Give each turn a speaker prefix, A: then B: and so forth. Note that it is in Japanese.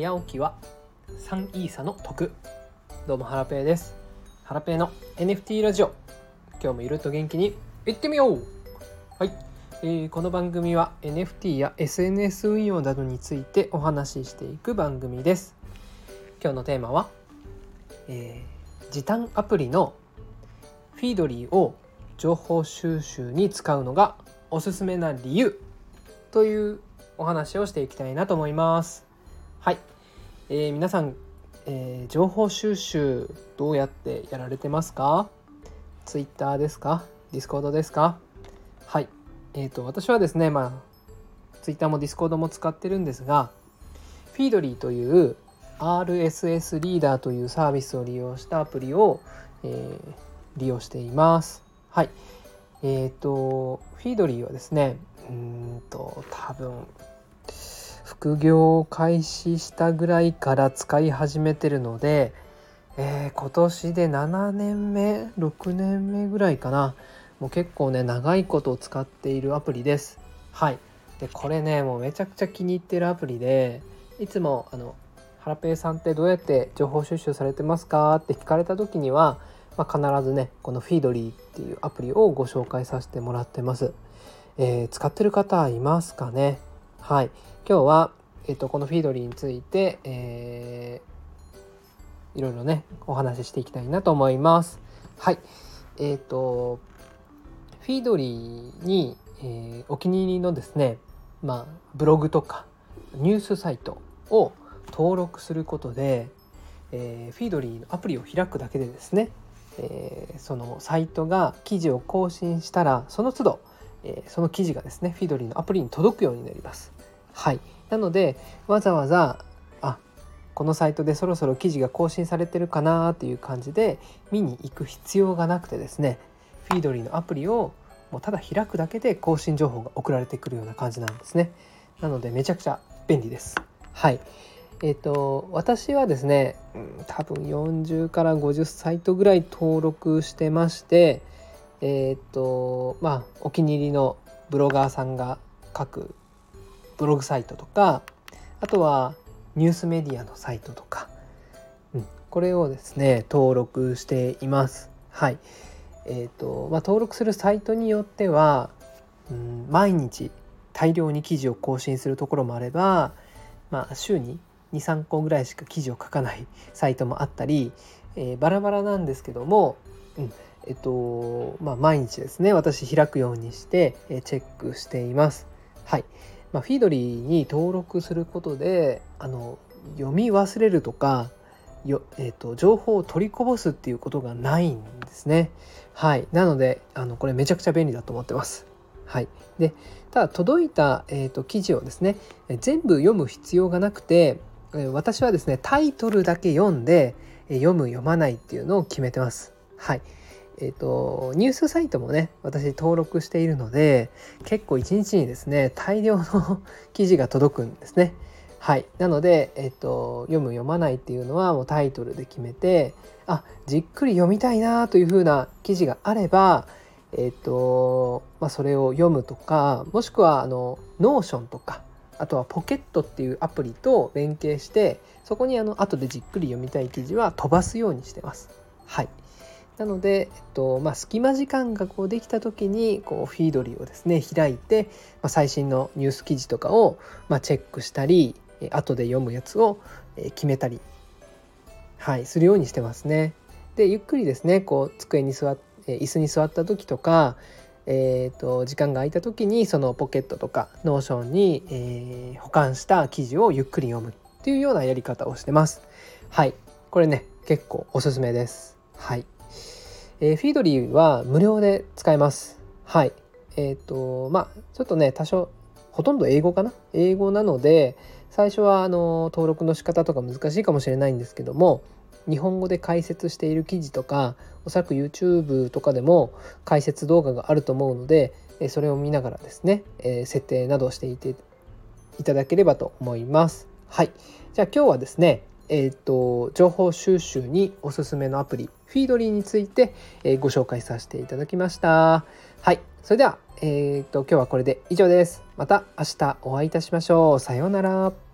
A: 早起きは3イーサの得。どうもハラペーです。ハラペーの NFT ラジオ。今日もゆるっと元気にいってみよう。はい、えー、この番組は NFT や SNS 運用などについてお話ししていく番組です。今日のテーマは、えー、時短アプリのフィードリーを情報収集に使うのがおすすめな理由というお話をしていきたいなと思います。はい、えー、皆さん、えー、情報収集どうやってやられてますか ?Twitter ですか ?Discord ですか？はい、えーと、私はですね、まあ、Twitter も Discord も使ってるんですが、フィードリーという RSS リーダーというサービスを利用したアプリを、えー、利用しています。はい。えっ、ー、と、フィードリーはですね、うんと、多分副業を開始したぐらいから使い始めてるので、えー、今年で7年目6年目ぐらいかな。もう結構ね長いことを使っているアプリです。はい。でこれねもうめちゃくちゃ気に入ってるアプリでいつもあの「ハラペイさんってどうやって情報収集されてますか?」って聞かれた時には、まあ、必ずねこのフィードリーっていうアプリをご紹介させてもらってます、えー、使ってる方いますかね？はい今日は、えーと、このフィードリーについて、えー、いろいろねお話ししていきたいなと思います。はいえーと、フィードリーに、えー、お気に入りのですね、まあ、ブログとかニュースサイトを登録することで、えー、フィードリーのアプリを開くだけでですね、えー、そのサイトが記事を更新したらその都度え、その記事がですねフィドリーのアプリに届くようになります。はいなのでわざわざあこのサイトでそろそろ記事が更新されてるかなっていう感じで見に行く必要がなくてですねフィードリーのアプリをもうただ開くだけで更新情報が送られてくるような感じなんですね。なのでめちゃくちゃ便利です。はい。えっ、ー、と私はですね、うん、多分40から50サイトぐらい登録してまして、えっ、とまあお気に入りのブロガーさんが書くブログサイトとかあとはニュースメディアのサイトとか、うん、これをですね登録しています。はい。えーとまあ、登録するサイトによっては、うん、毎日大量に記事を更新するところもあれば、まあ、週に23個ぐらいしか記事を書かないサイトもあったり、えー、バラバラなんですけども、うん。えっとまあ、毎日ですね私開くようにしてチェックしています。はいまあ、フィードリーに登録することであの読み忘れるとかよ、えーと、情報を取りこぼすっていうことがないんですね。はい、なのであのこれめちゃくちゃ便利だと思ってます。はい、でただ届いた、えーと記事をですね全部読む必要がなくて私はですねタイトルだけ読んで読む読まないっていうのを決めてます。はい、えーと、ニュースサイトもね私登録しているので結構一日にですね大量の記事が届くんですね。はいなので、えーと、読む読まないっていうのはもうタイトルで決めてあじっくり読みたいなというふうな記事があれば、えーとまあ、それを読むとかもしくはあの Notion とかあとはポケットっていうアプリと連携してそこにあの後でじっくり読みたい記事は飛ばすようにしてます。はいなので、えっとまあ、隙間時間がこうできた時にこう Feedly をですね開いて、まあ、最新のニュース記事とかを、まあ、チェックしたり後で読むやつを決めたり、はい、するようにしてますね。でゆっくりですねこう机に座って椅子に座った時とか、えーと、時間が空いた時にそのポケットとか Notion に、えー、保管した記事をゆっくり読むっていうようなやり方をしてます。はいこれね結構おすすめです。はいえー、 Feedly は無料で使えます。はい。えっ、ー、と、まあ、ちょっとね、多少、ほとんど英語かな？英語なので、最初はあの登録の仕方とか難しいかもしれないんですけども、日本語で解説している記事とか、おそらく YouTube とかでも解説動画があると思うので、それを見ながらですね、え設定などをしていていただければと思います。はい。じゃあ今日はですね、えーと、情報収集におすすめのアプリフィードリーについて、えー、ご紹介させていただきました。はい。それでは、えーと今日はこれで以上です。また明日お会いいたしましょう。さようなら。